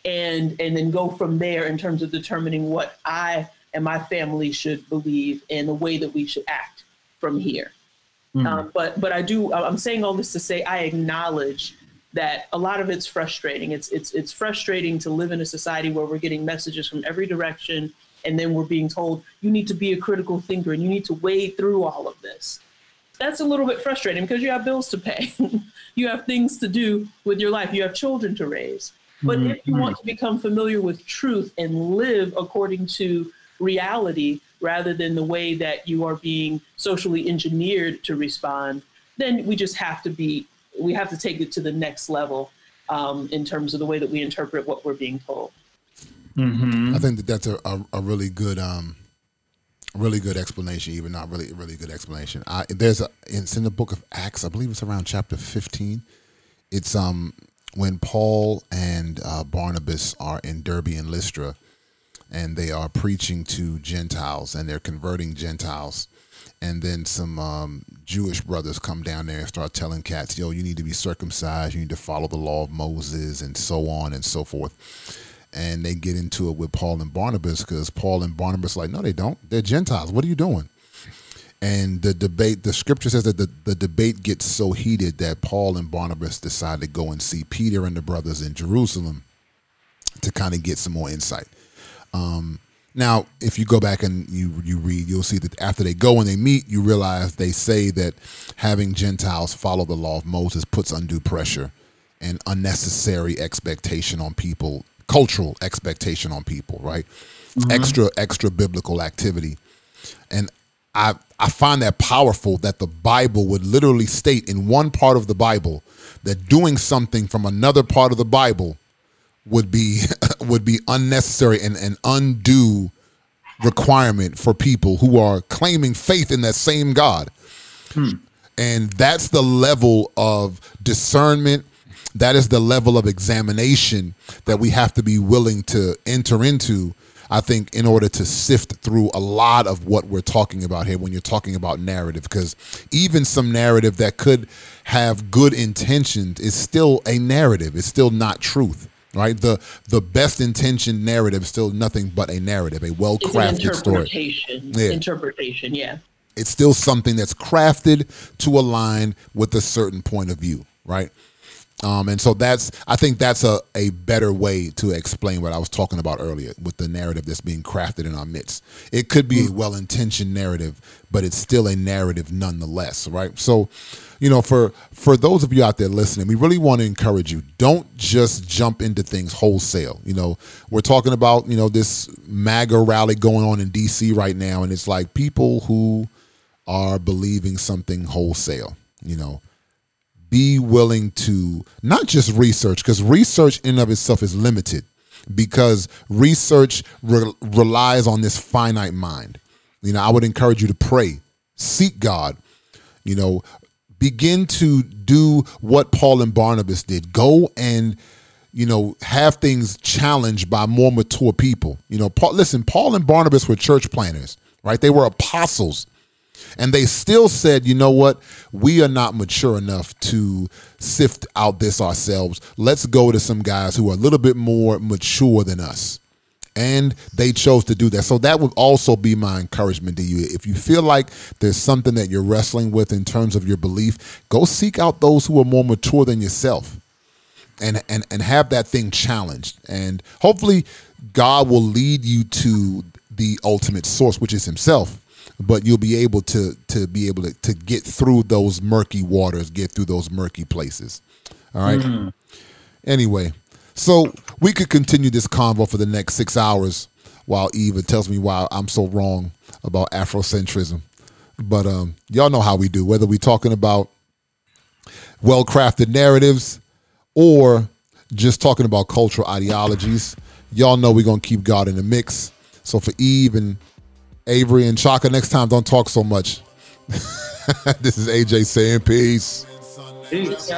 And, and then go from there in terms of determining what I and my family should believe and the way that we should act from here. Mm. Um, but but I do. I'm saying all this to say I acknowledge that a lot of it's frustrating. It's it's it's frustrating to live in a society where we're getting messages from every direction, and then we're being told you need to be a critical thinker and you need to wade through all of this. That's a little bit frustrating because you have bills to pay, <laughs> you have things to do with your life, you have children to raise. But mm-hmm. if you want to become familiar with truth and live according to reality, rather than the way that you are being socially engineered to respond, then we just have to be, we have to take it to the next level um, in terms of the way that we interpret what we're being told. Mm-hmm. I think that that's a, a, a really good, um, really good explanation. Even not really, really good explanation. I, there's a, it's in the book of Acts. I believe it's around chapter 15. It's um when Paul and uh, Barnabas are in Derbe and Lystra and they are preaching to Gentiles and they're converting Gentiles. And then some um, Jewish brothers come down there and start telling cats, yo, you need to be circumcised, you need to follow the law of Moses, and so on and so forth. And they get into it with Paul and Barnabas because Paul and Barnabas like, no, they don't. They're Gentiles. What are you doing? And the debate, the scripture says that the, the debate gets so heated that Paul and Barnabas decide to go and see Peter and the brothers in Jerusalem to kind of get some more insight. Um, now, if you go back and you you read, you'll see that after they go and they meet, you realize they say that having Gentiles follow the law of Moses puts undue pressure and unnecessary expectation on people, cultural expectation on people, right? Mm-hmm. Extra extra biblical activity, and I I find that powerful that the Bible would literally state in one part of the Bible that doing something from another part of the Bible would be <laughs> would be unnecessary and an undue requirement for people who are claiming faith in that same God. Hmm. And that's the level of discernment. That is the level of examination that we have to be willing to enter into, I think, in order to sift through a lot of what we're talking about here when you're talking about narrative. Because even some narrative that could have good intentions is still a narrative, it's still not truth right the the best intentioned narrative is still nothing but a narrative a well crafted story yeah. interpretation yeah it's still something that's crafted to align with a certain point of view right um, and so that's I think that's a, a better way to explain what I was talking about earlier with the narrative that's being crafted in our midst. It could be a hmm. well intentioned narrative, but it's still a narrative nonetheless, right? So you know, for for those of you out there listening, we really want to encourage you. Don't just jump into things wholesale. You know, we're talking about you know this MAGA rally going on in D.C. right now, and it's like people who are believing something wholesale. You know, be willing to not just research because research in of itself is limited because research re- relies on this finite mind. You know, I would encourage you to pray, seek God. You know, begin to do what Paul and Barnabas did. Go and you know have things challenged by more mature people. You know, Paul, listen, Paul and Barnabas were church planners, right? They were apostles. And they still said, you know what? We are not mature enough to sift out this ourselves. Let's go to some guys who are a little bit more mature than us. And they chose to do that. So that would also be my encouragement to you. If you feel like there's something that you're wrestling with in terms of your belief, go seek out those who are more mature than yourself and and and have that thing challenged. And hopefully God will lead you to the ultimate source, which is himself but you'll be able to to be able to, to get through those murky waters, get through those murky places. All right? mm. Anyway, so we could continue this convo for the next six hours while Eva tells me why I'm so wrong about Afrocentrism. But um, y'all know how we do, whether we're talking about well crafted narratives or just talking about cultural ideologies. Y'all know we're going to keep God in the mix. So for Eve and Avery and Chaka, next time, don't talk so much. <laughs> this is AJ saying peace. Peace,